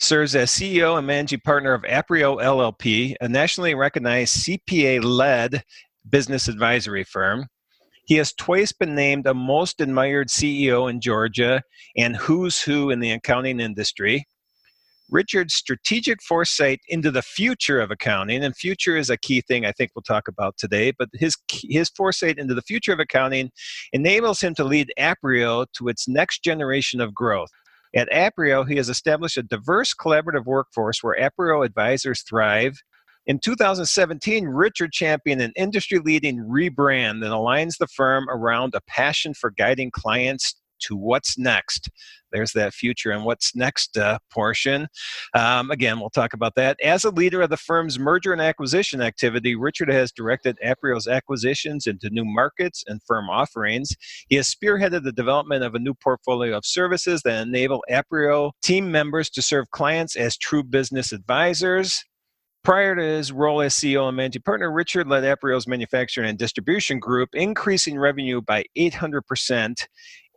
serves as CEO and managing partner of Aprio LLP, a nationally recognized CPA led business advisory firm. He has twice been named a most admired CEO in Georgia and who's who in the accounting industry. Richard's strategic foresight into the future of accounting, and future is a key thing I think we'll talk about today, but his, his foresight into the future of accounting enables him to lead Aprio to its next generation of growth. At Aprio, he has established a diverse collaborative workforce where Aprio advisors thrive. In 2017, Richard championed an industry leading rebrand that aligns the firm around a passion for guiding clients to what's next. There's that future and what's next uh, portion. Um, again, we'll talk about that. As a leader of the firm's merger and acquisition activity, Richard has directed Aprio's acquisitions into new markets and firm offerings. He has spearheaded the development of a new portfolio of services that enable Aprio team members to serve clients as true business advisors. Prior to his role as CEO and managing partner, Richard led Aprio's manufacturing and distribution group, increasing revenue by 800%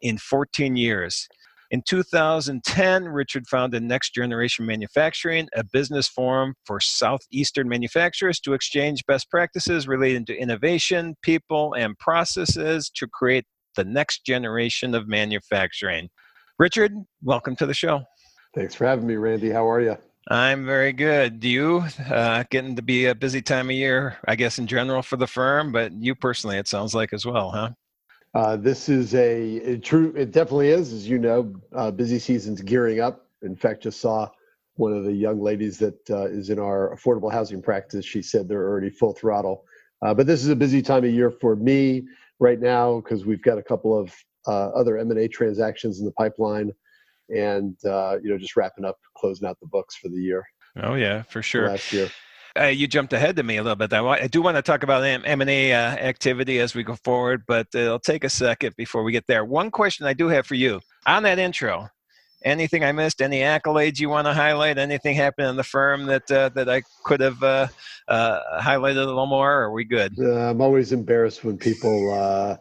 in 14 years. In 2010, Richard founded Next Generation Manufacturing, a business forum for Southeastern manufacturers to exchange best practices relating to innovation, people, and processes to create the next generation of manufacturing. Richard, welcome to the show. Thanks for having me, Randy. How are you? I'm very good. You uh, getting to be a busy time of year, I guess, in general for the firm, but you personally, it sounds like as well, huh? Uh, this is a, a, true. It definitely is, as you know, uh, busy season's gearing up. In fact, just saw one of the young ladies that uh, is in our affordable housing practice. She said they're already full throttle. Uh, but this is a busy time of year for me right now because we've got a couple of uh, other M&A transactions in the pipeline, and uh, you know, just wrapping up, closing out the books for the year. Oh yeah, for sure. Last year uh, you jumped ahead to me a little bit. I, I do want to talk about M and A uh, activity as we go forward, but uh, it'll take a second before we get there. One question I do have for you on that intro: anything I missed? Any accolades you want to highlight? Anything happened in the firm that uh, that I could have uh, uh, highlighted a little more? Or are we good? I'm always embarrassed when people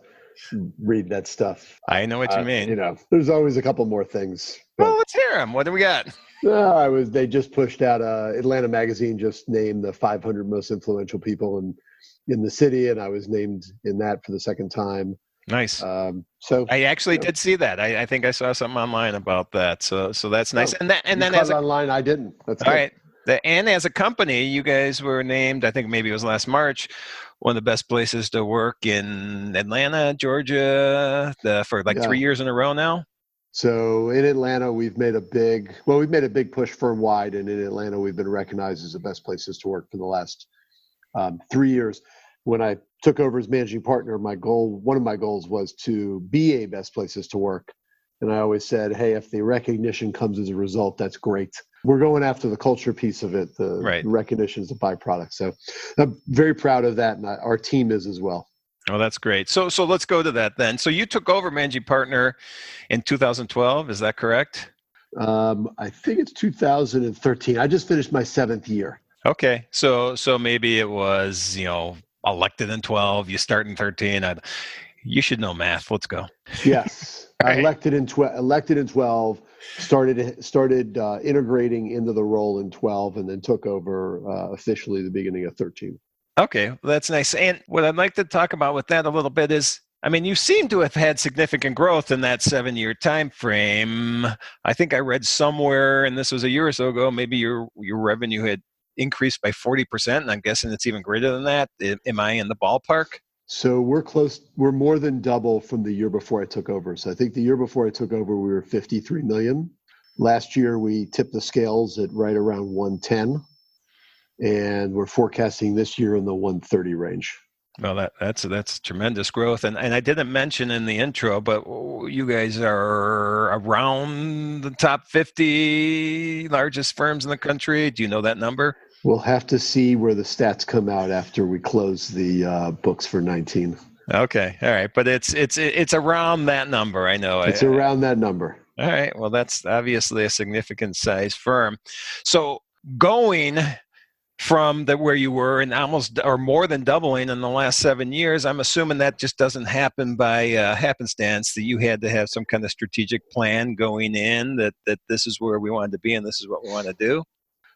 read that stuff. I know what you mean. You know, there's always a couple more things. But, well, let's hear them. What do we got? No, I was. They just pushed out. Uh, Atlanta Magazine just named the 500 most influential people in in the city, and I was named in that for the second time. Nice. Um, so I actually you know, did see that. I, I, think I saw something online about that. So so that's nice. Oh, and that and then as a, online, I didn't. That's all right. The, and as a company, you guys were named. I think maybe it was last March. One of the best places to work in Atlanta, Georgia, the, for like yeah. three years in a row now. So in Atlanta, we've made a big well, we've made a big push firm wide, and in Atlanta, we've been recognized as the best places to work for the last um, three years. When I took over as managing partner, my goal, one of my goals, was to be a best places to work. And I always said, hey, if the recognition comes as a result, that's great. We're going after the culture piece of it. The right. recognition is a byproduct. So I'm very proud of that, and our team is as well. Oh, that's great. So, so let's go to that then. So, you took over managing partner in 2012. Is that correct? Um, I think it's 2013. I just finished my seventh year. Okay, so so maybe it was you know elected in 12. You start in 13. I, you should know math. Let's go. Yes, right. elected in 12. Elected in 12. Started started uh, integrating into the role in 12, and then took over uh, officially the beginning of 13. Okay, well, that's nice. And what I'd like to talk about with that a little bit is I mean, you seem to have had significant growth in that seven-year time frame. I think I read somewhere, and this was a year or so ago, maybe your your revenue had increased by forty percent, and I'm guessing it's even greater than that. Am I in the ballpark? So we're close. We're more than double from the year before I took over. So I think the year before I took over, we were 53 million. Last year, we tipped the scales at right around 110 and we're forecasting this year in the 130 range. Well, that, that's that's tremendous growth, and and I didn't mention in the intro, but you guys are around the top 50 largest firms in the country. Do you know that number? We'll have to see where the stats come out after we close the uh, books for 19. Okay, all right, but it's it's it's around that number. I know it's around that number. All right, well, that's obviously a significant size firm. So going from the where you were and almost or more than doubling in the last seven years i'm assuming that just doesn't happen by uh, happenstance that you had to have some kind of strategic plan going in that that this is where we wanted to be and this is what we want to do?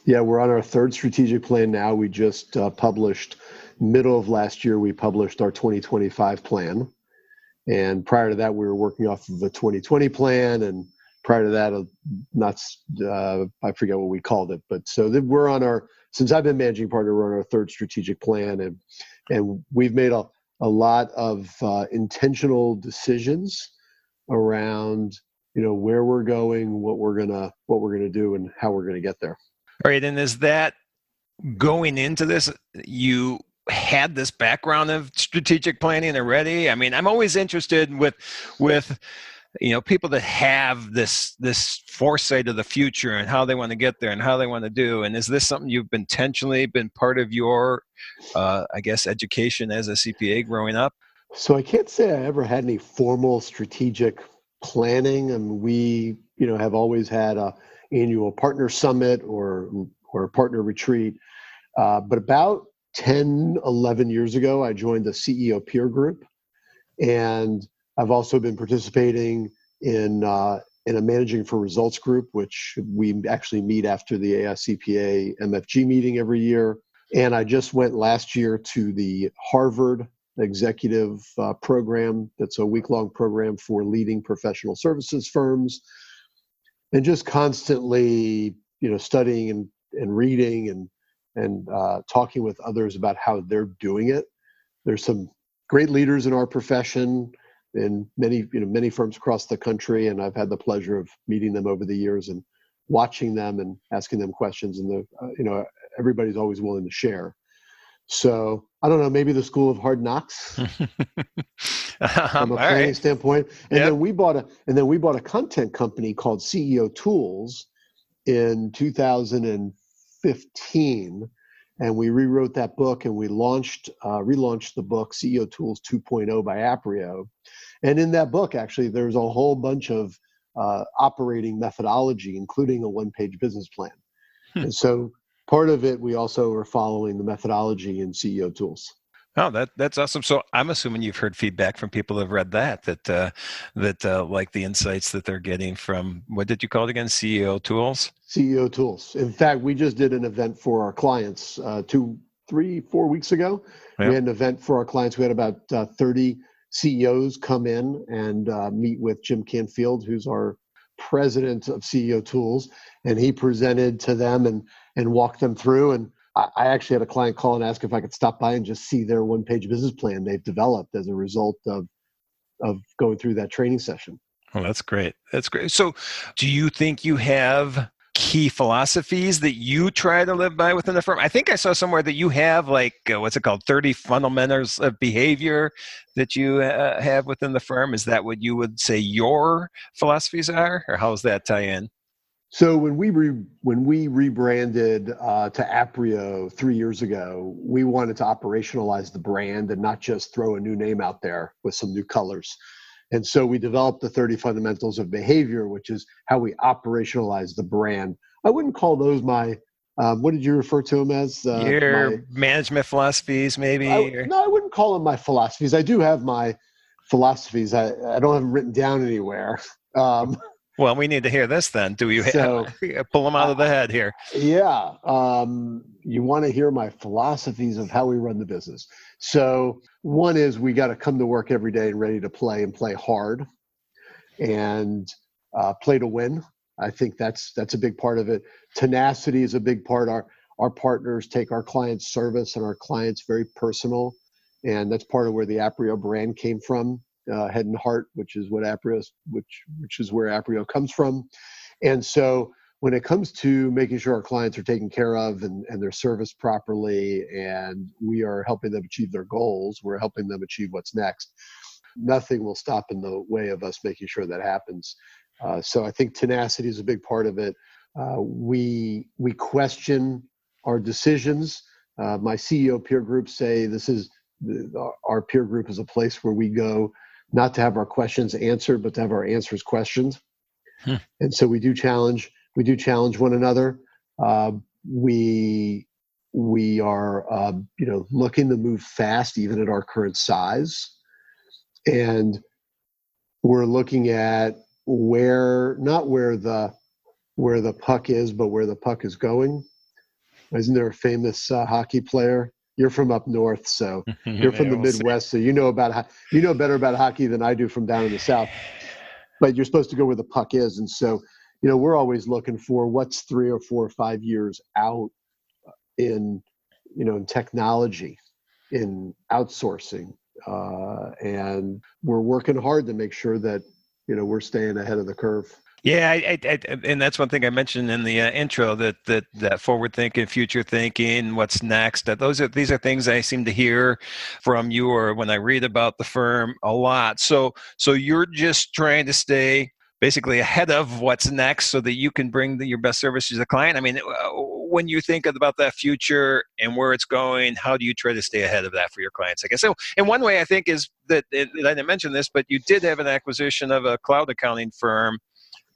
Yeah we're on our third strategic plan now. We just uh, published middle of last year we published our 2025 plan. And prior to that we were working off of the 2020 plan and prior to that uh, not uh, i forget what we called it but so we're on our since I've been managing partner, we're on our third strategic plan, and and we've made a a lot of uh, intentional decisions around you know where we're going, what we're gonna what we're gonna do, and how we're gonna get there. All right, and is that going into this you had this background of strategic planning already? I mean, I'm always interested with with you know people that have this this foresight of the future and how they want to get there and how they want to do and is this something you've intentionally been part of your uh, i guess education as a cpa growing up? So i can't say i ever had any formal strategic planning and we you know have always had a annual partner summit or or partner retreat. Uh, but about 10 11 years ago i joined the ceo peer group and I've also been participating in uh, in a managing for results group, which we actually meet after the AICPA MFG meeting every year. And I just went last year to the Harvard executive uh, program. That's a week long program for leading professional services firms, and just constantly, you know, studying and and reading and and uh, talking with others about how they're doing it. There's some great leaders in our profession in many you know many firms across the country and i've had the pleasure of meeting them over the years and watching them and asking them questions and the uh, you know everybody's always willing to share so i don't know maybe the school of hard knocks from a planning right. standpoint and yep. then we bought a and then we bought a content company called ceo tools in 2015 and we rewrote that book and we launched uh, relaunched the book ceo tools 2.0 by aprio and in that book, actually, there's a whole bunch of uh, operating methodology, including a one page business plan. Hmm. And so part of it, we also are following the methodology in CEO tools. Oh, that that's awesome. So I'm assuming you've heard feedback from people who've read that that uh, that uh, like the insights that they're getting from what did you call it again? CEO tools. CEO tools. In fact, we just did an event for our clients uh, two, three, four weeks ago. Yep. We had an event for our clients. We had about uh, 30 CEOs come in and uh, meet with Jim Canfield, who's our president of CEO Tools, and he presented to them and and walked them through. And I, I actually had a client call and ask if I could stop by and just see their one page business plan they've developed as a result of of going through that training session. Oh, that's great. That's great. So, do you think you have key philosophies that you try to live by within the firm? I think I saw somewhere that you have like uh, what's it called, thirty fundamentals of behavior that you uh, have within the firm. Is that what you would say your philosophies are, or how does that tie in? So when we re- when we rebranded uh, to Aprio three years ago, we wanted to operationalize the brand and not just throw a new name out there with some new colors. And so we developed the 30 fundamentals of behavior, which is how we operationalize the brand. I wouldn't call those my, um, what did you refer to them as? Uh, Your my, management philosophies, maybe? I, no, I wouldn't call them my philosophies. I do have my philosophies. I, I don't have them written down anywhere. Um, well, we need to hear this then. Do you so, pull them out of the head here? Yeah. Um, you want to hear my philosophies of how we run the business. So, one is we got to come to work every day and ready to play and play hard and uh, play to win. I think that's that's a big part of it. Tenacity is a big part. Our our partners take our clients' service and our clients very personal, and that's part of where the Aprio brand came from uh, head and heart, which is what Aprio, which which is where Aprio comes from. And so when it comes to making sure our clients are taken care of and, and they're serviced properly and we are helping them achieve their goals, we're helping them achieve what's next. Nothing will stop in the way of us making sure that happens. Uh, so I think tenacity is a big part of it. Uh, we we question our decisions. Uh, my CEO peer group say this is our peer group is a place where we go not to have our questions answered, but to have our answers questioned. Hmm. And so we do challenge we do challenge one another. Uh, we we are uh, you know looking to move fast even at our current size, and we're looking at where not where the where the puck is, but where the puck is going. Isn't there a famous uh, hockey player? You're from up north, so you're from the Midwest, so you know about you know better about hockey than I do from down in the South. But you're supposed to go where the puck is, and so you know we're always looking for what's three or four or five years out in you know in technology, in outsourcing, uh, and we're working hard to make sure that you know we're staying ahead of the curve. Yeah, I, I, I, and that's one thing I mentioned in the uh, intro that that that forward thinking, future thinking, what's next. That those are these are things I seem to hear from you or when I read about the firm a lot. So so you're just trying to stay basically ahead of what's next so that you can bring the, your best service to the client. I mean, uh, when you think about that future and where it's going, how do you try to stay ahead of that for your clients? I guess so. And one way I think is that I didn't mention this, but you did have an acquisition of a cloud accounting firm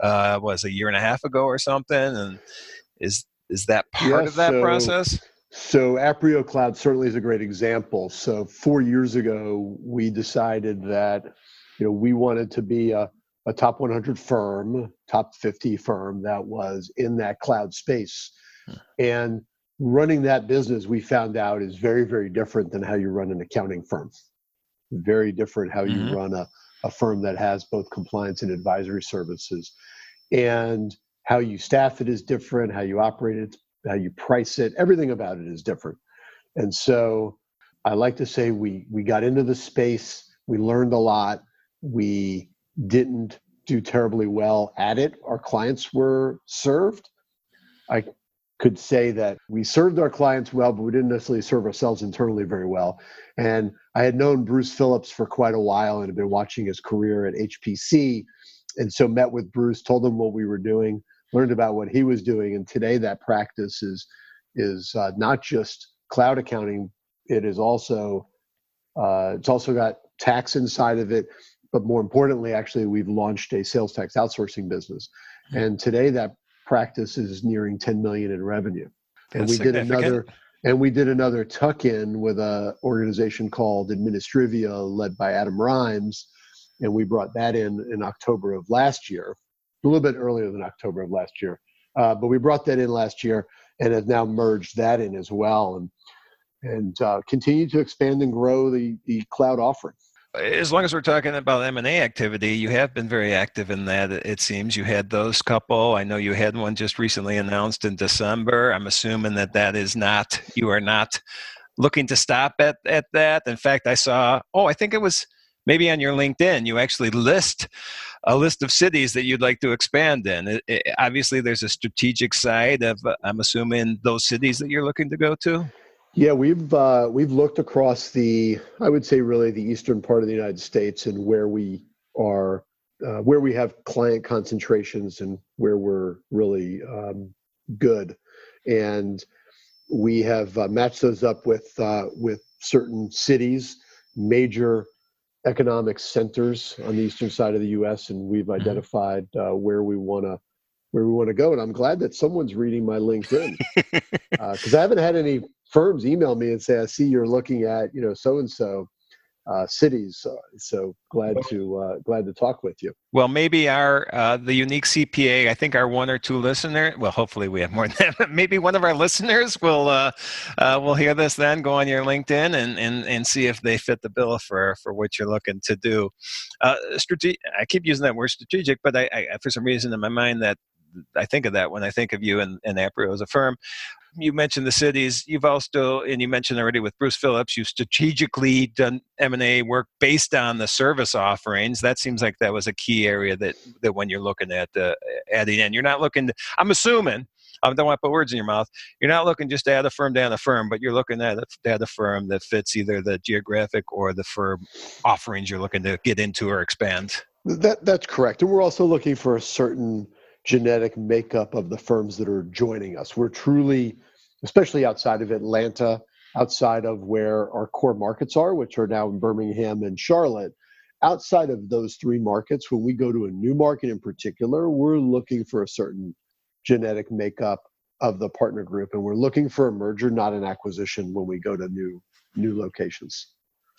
uh, was a year and a half ago or something. And is is that part yeah, of that so, process? So Aprio Cloud certainly is a great example. So four years ago, we decided that you know we wanted to be a, a top 100 firm, top 50 firm that was in that cloud space, hmm. and running that business we found out is very very different than how you run an accounting firm. Very different how you mm-hmm. run a a firm that has both compliance and advisory services. And how you staff it is different, how you operate it, how you price it, everything about it is different. And so I like to say we we got into the space, we learned a lot, we didn't do terribly well at it. Our clients were served. I could say that we served our clients well, but we didn't necessarily serve ourselves internally very well. And I had known Bruce Phillips for quite a while and had been watching his career at HPC. And so met with Bruce, told him what we were doing, learned about what he was doing. And today that practice is is uh, not just cloud accounting, it is also uh, it's also got tax inside of it. But more importantly, actually, we've launched a sales tax outsourcing business. Mm-hmm. And today that practice is nearing 10 million in revenue. And That's we did another and we did another tuck in with a organization called Administrivia led by Adam Rimes and we brought that in in October of last year, a little bit earlier than October of last year. Uh, but we brought that in last year and have now merged that in as well and and uh, continue to expand and grow the the cloud offering as long as we're talking about M&A activity, you have been very active in that. It seems you had those couple. I know you had one just recently announced in December. I'm assuming that that is not you are not looking to stop at at that. In fact, I saw. Oh, I think it was maybe on your LinkedIn. You actually list a list of cities that you'd like to expand in. It, it, obviously, there's a strategic side of. I'm assuming those cities that you're looking to go to. Yeah, we've uh, we've looked across the, I would say, really the eastern part of the United States and where we are, uh, where we have client concentrations and where we're really um, good, and we have uh, matched those up with uh, with certain cities, major economic centers on the eastern side of the U.S., and we've mm-hmm. identified uh, where we want to where we want to go. And I'm glad that someone's reading my LinkedIn because uh, I haven't had any firms email me and say, "I see you're looking at you know so and so." Uh, cities. So glad to uh, glad to talk with you. Well, maybe our uh, the unique CPA. I think our one or two listener. Well, hopefully we have more than that. maybe one of our listeners will uh, uh, will hear this. Then go on your LinkedIn and, and and see if they fit the bill for for what you're looking to do. Uh, strate- I keep using that word strategic, but I, I for some reason in my mind that I think of that when I think of you and, and Aprio as a firm you mentioned the cities. You've also, and you mentioned already with Bruce Phillips, you've strategically done M and A work based on the service offerings. That seems like that was a key area that that when you're looking at uh, adding in, you're not looking. To, I'm assuming. I don't want to put words in your mouth. You're not looking just to add a firm to add a firm, but you're looking at to add a firm that fits either the geographic or the firm offerings you're looking to get into or expand. That that's correct, and we're also looking for a certain genetic makeup of the firms that are joining us. We're truly especially outside of Atlanta, outside of where our core markets are, which are now in Birmingham and Charlotte. Outside of those three markets, when we go to a new market in particular, we're looking for a certain genetic makeup of the partner group, and we're looking for a merger, not an acquisition, when we go to new new locations.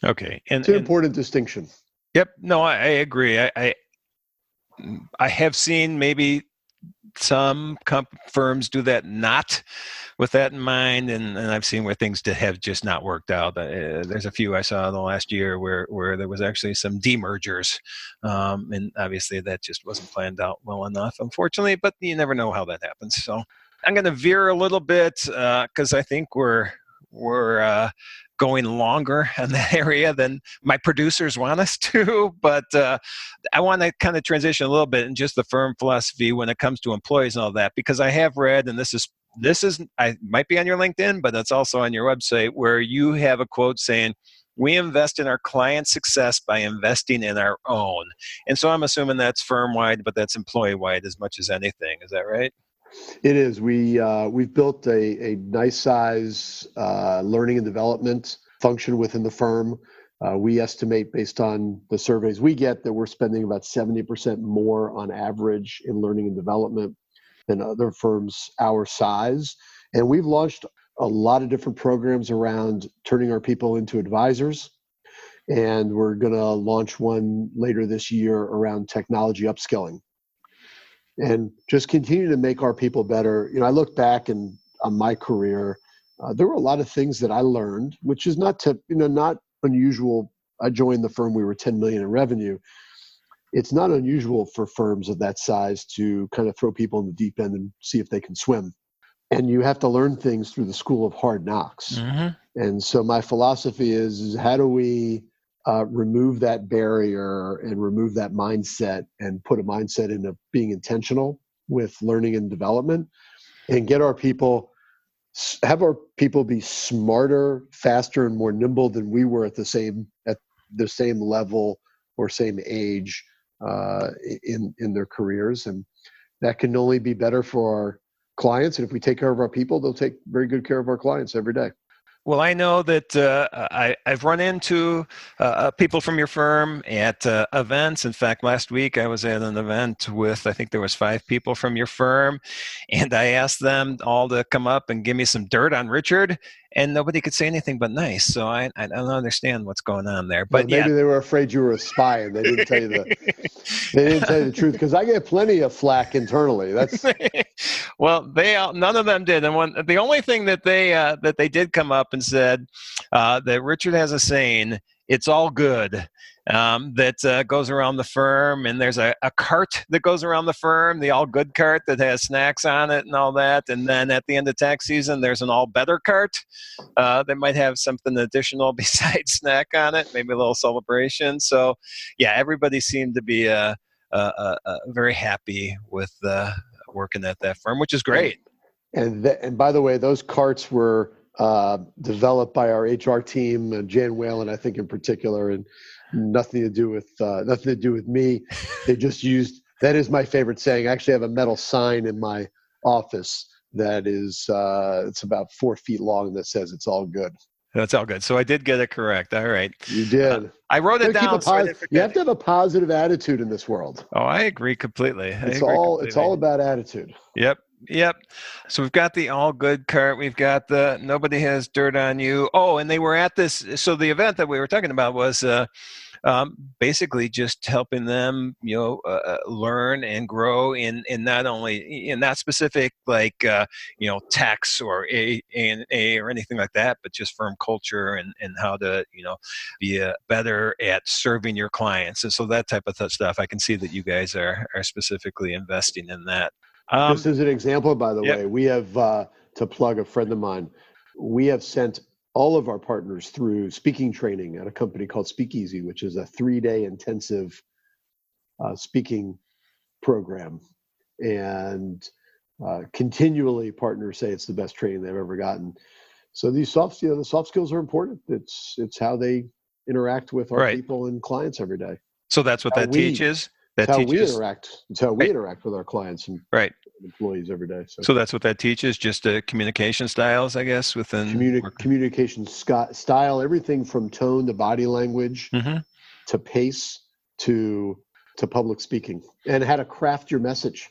Okay, and it's an and, important distinction. Yep. No, I, I agree. I, I I have seen maybe some comp- firms do that not with that in mind, and, and I've seen where things have just not worked out. Uh, there's a few I saw in the last year where where there was actually some demergers, um, and obviously that just wasn't planned out well enough, unfortunately. But you never know how that happens. So I'm going to veer a little bit because uh, I think we're we're uh, going longer in that area than my producers want us to. But uh, I want to kind of transition a little bit in just the firm philosophy when it comes to employees and all that, because I have read, and this is this is I might be on your LinkedIn, but that's also on your website where you have a quote saying. We invest in our client success by investing in our own. And so I'm assuming that's firm wide, but that's employee wide as much as anything. Is that right? It is. We uh, we've built a, a nice size uh, learning and development function within the firm. Uh, we estimate, based on the surveys we get, that we're spending about seventy percent more on average in learning and development than other firms our size. And we've launched a lot of different programs around turning our people into advisors. And we're going to launch one later this year around technology upskilling and just continue to make our people better. You know, I look back and on my career, uh, there were a lot of things that I learned, which is not to you know not unusual. I joined the firm; we were 10 million in revenue. It's not unusual for firms of that size to kind of throw people in the deep end and see if they can swim. And you have to learn things through the school of hard knocks. Mm-hmm. And so my philosophy is, is how do we uh, remove that barrier and remove that mindset and put a mindset into being intentional with learning and development and get our people have our people be smarter faster and more nimble than we were at the same at the same level or same age uh, in in their careers. And that can only be better for our clients. And if we take care of our people they'll take very good care of our clients every day well, I know that uh, I, have run into uh, uh, people from your firm at uh, events. In fact, last week I was at an event with I think there was five people from your firm, and I asked them all to come up and give me some dirt on Richard, and nobody could say anything but nice. So I, I don't understand what's going on there. But well, maybe yeah. they were afraid you were a spy and they didn't tell you the they didn't tell you the truth because I get plenty of flack internally. That's well, they all, none of them did, and when the only thing that they uh, that they did come up and said uh, that Richard has a saying, "It's all good." Um, that uh, goes around the firm, and there's a, a, cart that goes around the firm, the all good cart that has snacks on it and all that. And then at the end of tax season, there's an all better cart uh, that might have something additional besides snack on it, maybe a little celebration. So, yeah, everybody seemed to be uh, uh, uh very happy with uh, working at that firm, which is great. And th- and by the way, those carts were uh, developed by our HR team, uh, Jan Whalen, I think in particular, and nothing to do with uh, nothing to do with me. They just used that is my favorite saying. I actually have a metal sign in my office that is uh, it's about four feet long that says it's all good. That's all good. So I did get it correct. All right. You did. Uh, I wrote it down. So you have to have a positive attitude in this world. Oh, I agree completely. I it's agree all completely. it's all about attitude. Yep. Yep. So we've got the all good cart. We've got the nobody has dirt on you. Oh, and they were at this. So the event that we were talking about was uh, um, basically just helping them, you know, uh, uh, learn and grow in in not only in that specific like uh, you know tax or a and a or anything like that, but just firm culture and and how to you know be uh, better at serving your clients. And so that type of stuff, I can see that you guys are are specifically investing in that. Um, this is an example, by the yep. way. We have uh, to plug a friend of mine. We have sent all of our partners through speaking training at a company called Speakeasy, which is a three day intensive uh, speaking program. And uh, continually, partners say it's the best training they've ever gotten. So these soft, you know, the soft skills are important. It's it's how they interact with our right. people and clients every day. So that's what how that we, teaches. That how teaches. we interact. It's how we right. interact with our clients. And right. Employees every day. So, so that's what that teaches, just uh, communication styles, I guess, within Communi- communication sc- style, everything from tone to body language Mhm. to pace to to public speaking, and how to craft your message,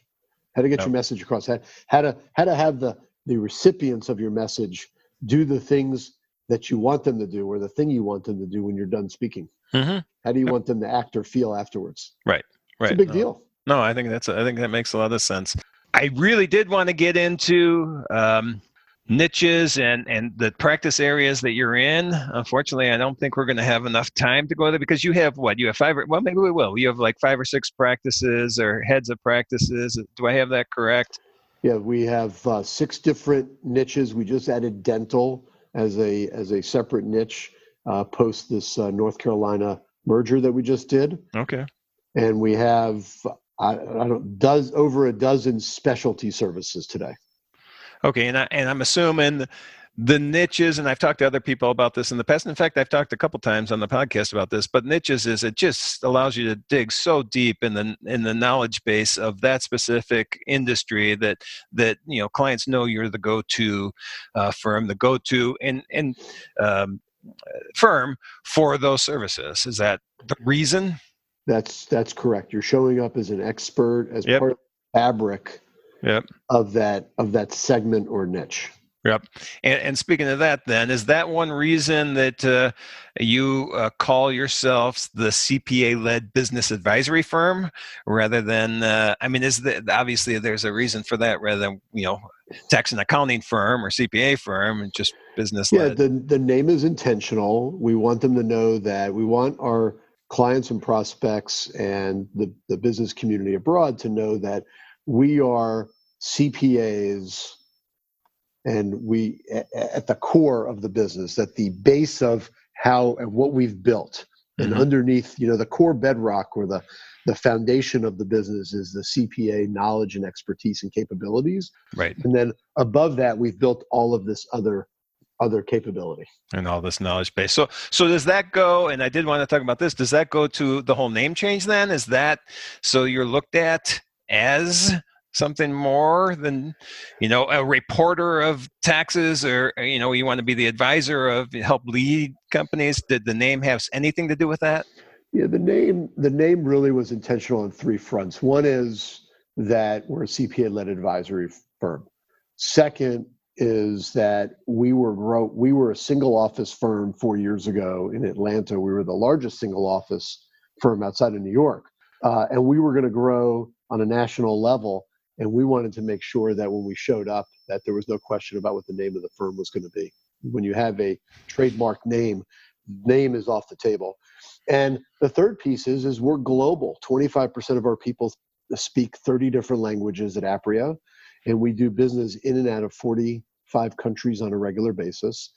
how to get Yep. your message across, how, how to how to have the the recipients of your message do the things that you want them to do, or the thing you want them to do when you're done speaking. Mhm. How do you Yep. want them to act or feel afterwards? Right right. It's a big No. deal. No, I think that's I think that makes a lot of sense. I really did want to get into um, niches and and the practice areas that you're in. Unfortunately, I don't think we're going to have enough time to go there because you have what you have five. Or, well, maybe we will. You have like five or six practices or heads of practices. Do I have that correct? Yeah, we have uh, six different niches. We just added dental as a as a separate niche uh, post this uh, North Carolina merger that we just did, Okay. and we have I, I don't does over a dozen specialty services today. Okay, and I, and I'm assuming the niches, and I've talked to other people about this in the past. In fact, I've talked a couple times on the podcast about this. But niches is it just allows you to dig so deep in the in the knowledge base of that specific industry that that you know clients know you're the go-to uh, firm, the go-to and and um, firm for those services. Is that the reason? That's that's correct. You're showing up as an expert as Yep. part of the fabric Yep. of that of that segment or niche. Yep. And, and speaking of that, then, is that one reason that uh, you uh, call yourselves the CPA led business advisory firm rather than, uh, I mean, is that obviously there's a reason for that rather than, you know, tax and accounting firm or CPA firm and just business Yeah, the the name is intentional. We want them to know that we want our clients and prospects and the, the business community abroad to know that we are CPAs and we at the core of the business, that the base of how and what we've built and Mhm. underneath, you know, the core bedrock or the the foundation of the business is the CPA knowledge and expertise and capabilities. Right. And then above that, we've built all of this other other capability. And all this knowledge base. So, so does that go? And I did want to talk about this. Does that go to the whole name change then? Is that so you're looked at as something more than, you know, a reporter of taxes, or you know, you want to be the advisor of help lead companies? Did the name have anything to do with that? Yeah, the name the name really was intentional on three fronts. One is that we're a CPA-led advisory firm. Second is that we were grow we were a single office firm four years ago in Atlanta. We were the largest single office firm outside of New York, uh, and we were going to grow on a national level. And we wanted to make sure that when we showed up, that there was no question about what the name of the firm was going to be. When you have a trademark name, name is off the table. And the third piece is, is we're global. 25% of our people speak 30 different languages at Aprio, and we do business in and out of 45 countries on a regular basis.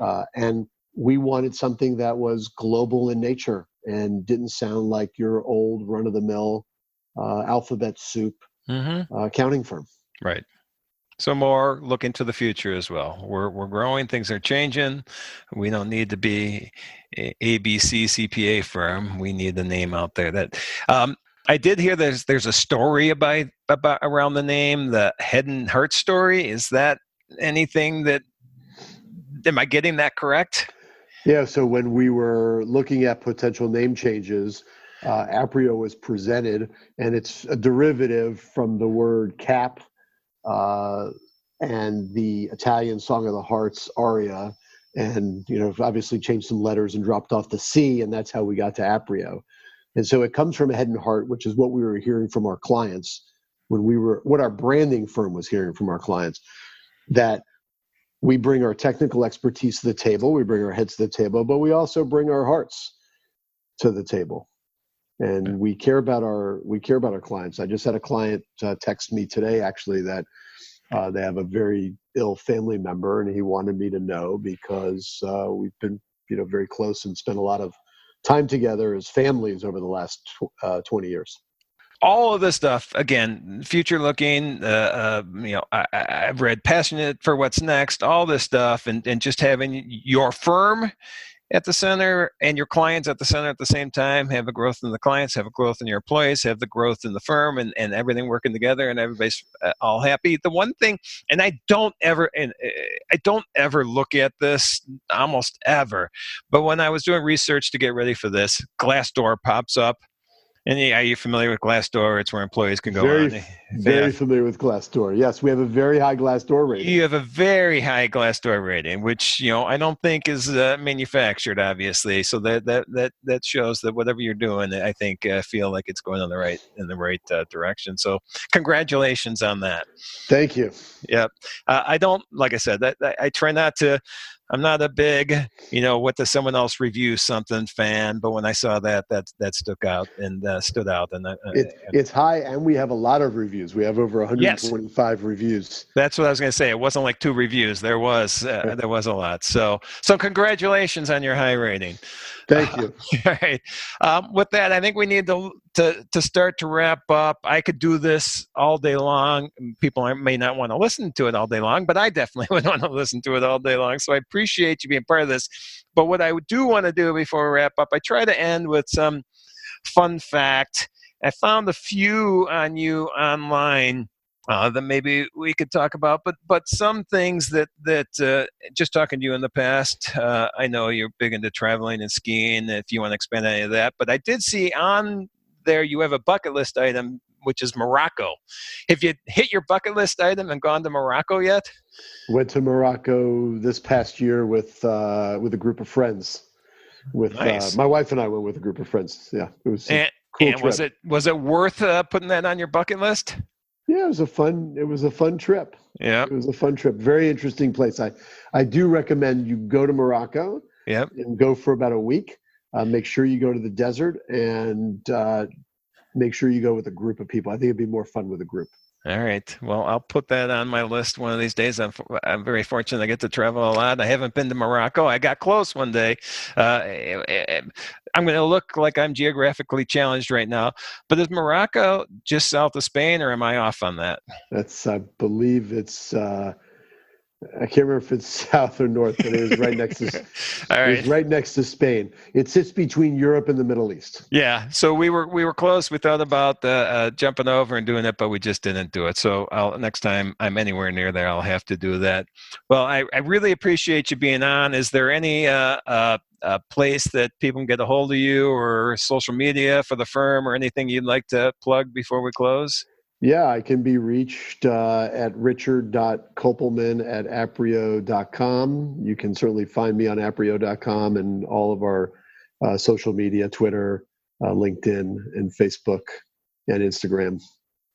Uh, and we wanted something that was global in nature and didn't sound like your old run-of-the-mill uh, alphabet soup Mm-hmm. uh, accounting firm. Right. So more look into the future as well. We're we're growing. Things are changing. We don't need to be ABC CPA firm. We need the name out there. That um, I did hear. There's there's a story about about around the name, the Head and Heart story. Is that anything that? Am I getting that correct? Yeah, so when we were looking at potential name changes, uh, Aprio was presented, and it's a derivative from the word cap uh, and the Italian Song of the Hearts aria. And, you know, obviously changed some letters and dropped off the C, and that's how we got to Aprio. And so it comes from a head and heart, which is what we were hearing from our clients when we were, what our branding firm was hearing from our clients, that we bring our technical expertise to the table, we bring our heads to the table, but we also bring our hearts to the table. And we care about our we care about our clients. I just had a client uh, text me today actually that uh, they have a very ill family member, and he wanted me to know because uh, we've been you know very close and spent a lot of time together as families over the last uh, 20 years. all of this stuff again future looking uh, uh, you know I, i've read passionate for what's next all this stuff and, and just having your firm at the center and your clients at the center at the same time, have a growth in the clients, have a growth in your employees, have the growth in the firm, and, and everything working together, and everybody's uh, all happy. The one thing, and I don't ever, and uh, I don't ever look at this almost ever, but when I was doing research to get ready for this, Glassdoor pops up and yeah, are you familiar with Glassdoor? It's where employees can go very, on. Very yeah. familiar with Glassdoor. Yes, we have a very high Glassdoor rating. You have a very high Glassdoor rating, which you know I don't think is uh, manufactured, obviously. So that that that that shows that whatever you're doing, I think uh, feel like it's going in the right in the right uh, direction. So congratulations on that. Thank you. Yep. Uh, I don't like I said that I try not to I'm not a big, you know, what does someone else review something fan, but when I saw that, that that stuck out and uh, stood out. And uh, it, it's high, and we have a lot of reviews. We have over 125 yes. reviews. That's what I was going to say. It wasn't like two reviews. There was uh, there was a lot. So so congratulations on your high rating. Thank you. all right. Um, with that, I think we need to, to to start to wrap up. I could do this all day long. People may not want to listen to it all day long, but I definitely would want to listen to it all day long. So I appreciate you being part of this. But what I do want to do before we wrap up, I try to end with some fun fact. I found a few on you online uh, that maybe we could talk about. But but some things that that uh, just talking to you in the past, uh, I know you're big into traveling and skiing. If you want to expand any of that, but I did see on there you have a bucket list item which is Morocco. Have you hit your bucket list item and gone to Morocco yet? Went to Morocco this past year with uh, with a group of friends. With uh, nice. my wife and I went with a group of friends. Yeah, it was. And, cool and was it was it worth uh, putting that on your bucket list? Yeah, it was a fun. It was a fun trip. Yeah, it was a fun trip. Very interesting place. I, I do recommend you go to Morocco. Yep. And go for about a week. Uh, make sure you go to the desert and uh, make sure you go with a group of people. I think it'd be more fun with a group. All right. Well, I'll put that on my list one of these days. I'm, I'm very fortunate I get to travel a lot. I haven't been to Morocco. I got close one day. Uh, eh, eh, eh, I'm going to look like I'm geographically challenged right now. But is Morocco just south of Spain, or am I off on that? That's, I believe it's. Uh, I can't remember if it's south or north, but it is right next to. All right. It's right next to Spain. It sits between Europe and the Middle East. Yeah, so we were we were close. We thought about uh, uh, jumping over and doing it, but we just didn't do it. So I'll, next time I'm anywhere near there, I'll have to do that. Well, I, I really appreciate you being on. Is there any uh, uh, uh place that people can get a hold of you, or social media for the firm, or anything you'd like to plug before we close? Yeah, I can be reached uh, at richard.kopelman at aprio.com. You can certainly find me on aprio.com and all of our uh, social media Twitter, uh, LinkedIn, and Facebook and Instagram.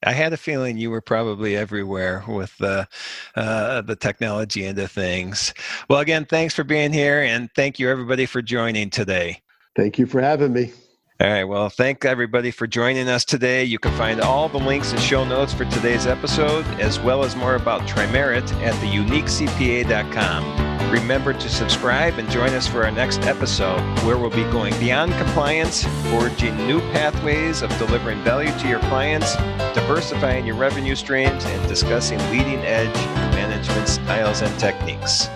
I had a feeling you were probably everywhere with the uh, the technology into things. Well, again, thanks for being here, and thank you everybody for joining today. Thank you for having me. All right. Well, thank everybody for joining us today. You can find all the links and show notes for today's episode, as well as more about Tri-Merit at theuniquecpa.com. Remember to subscribe and join us for our next episode, where we'll be going beyond compliance, forging new pathways of delivering value to your clients, diversifying your revenue streams, and discussing leading edge management styles and techniques.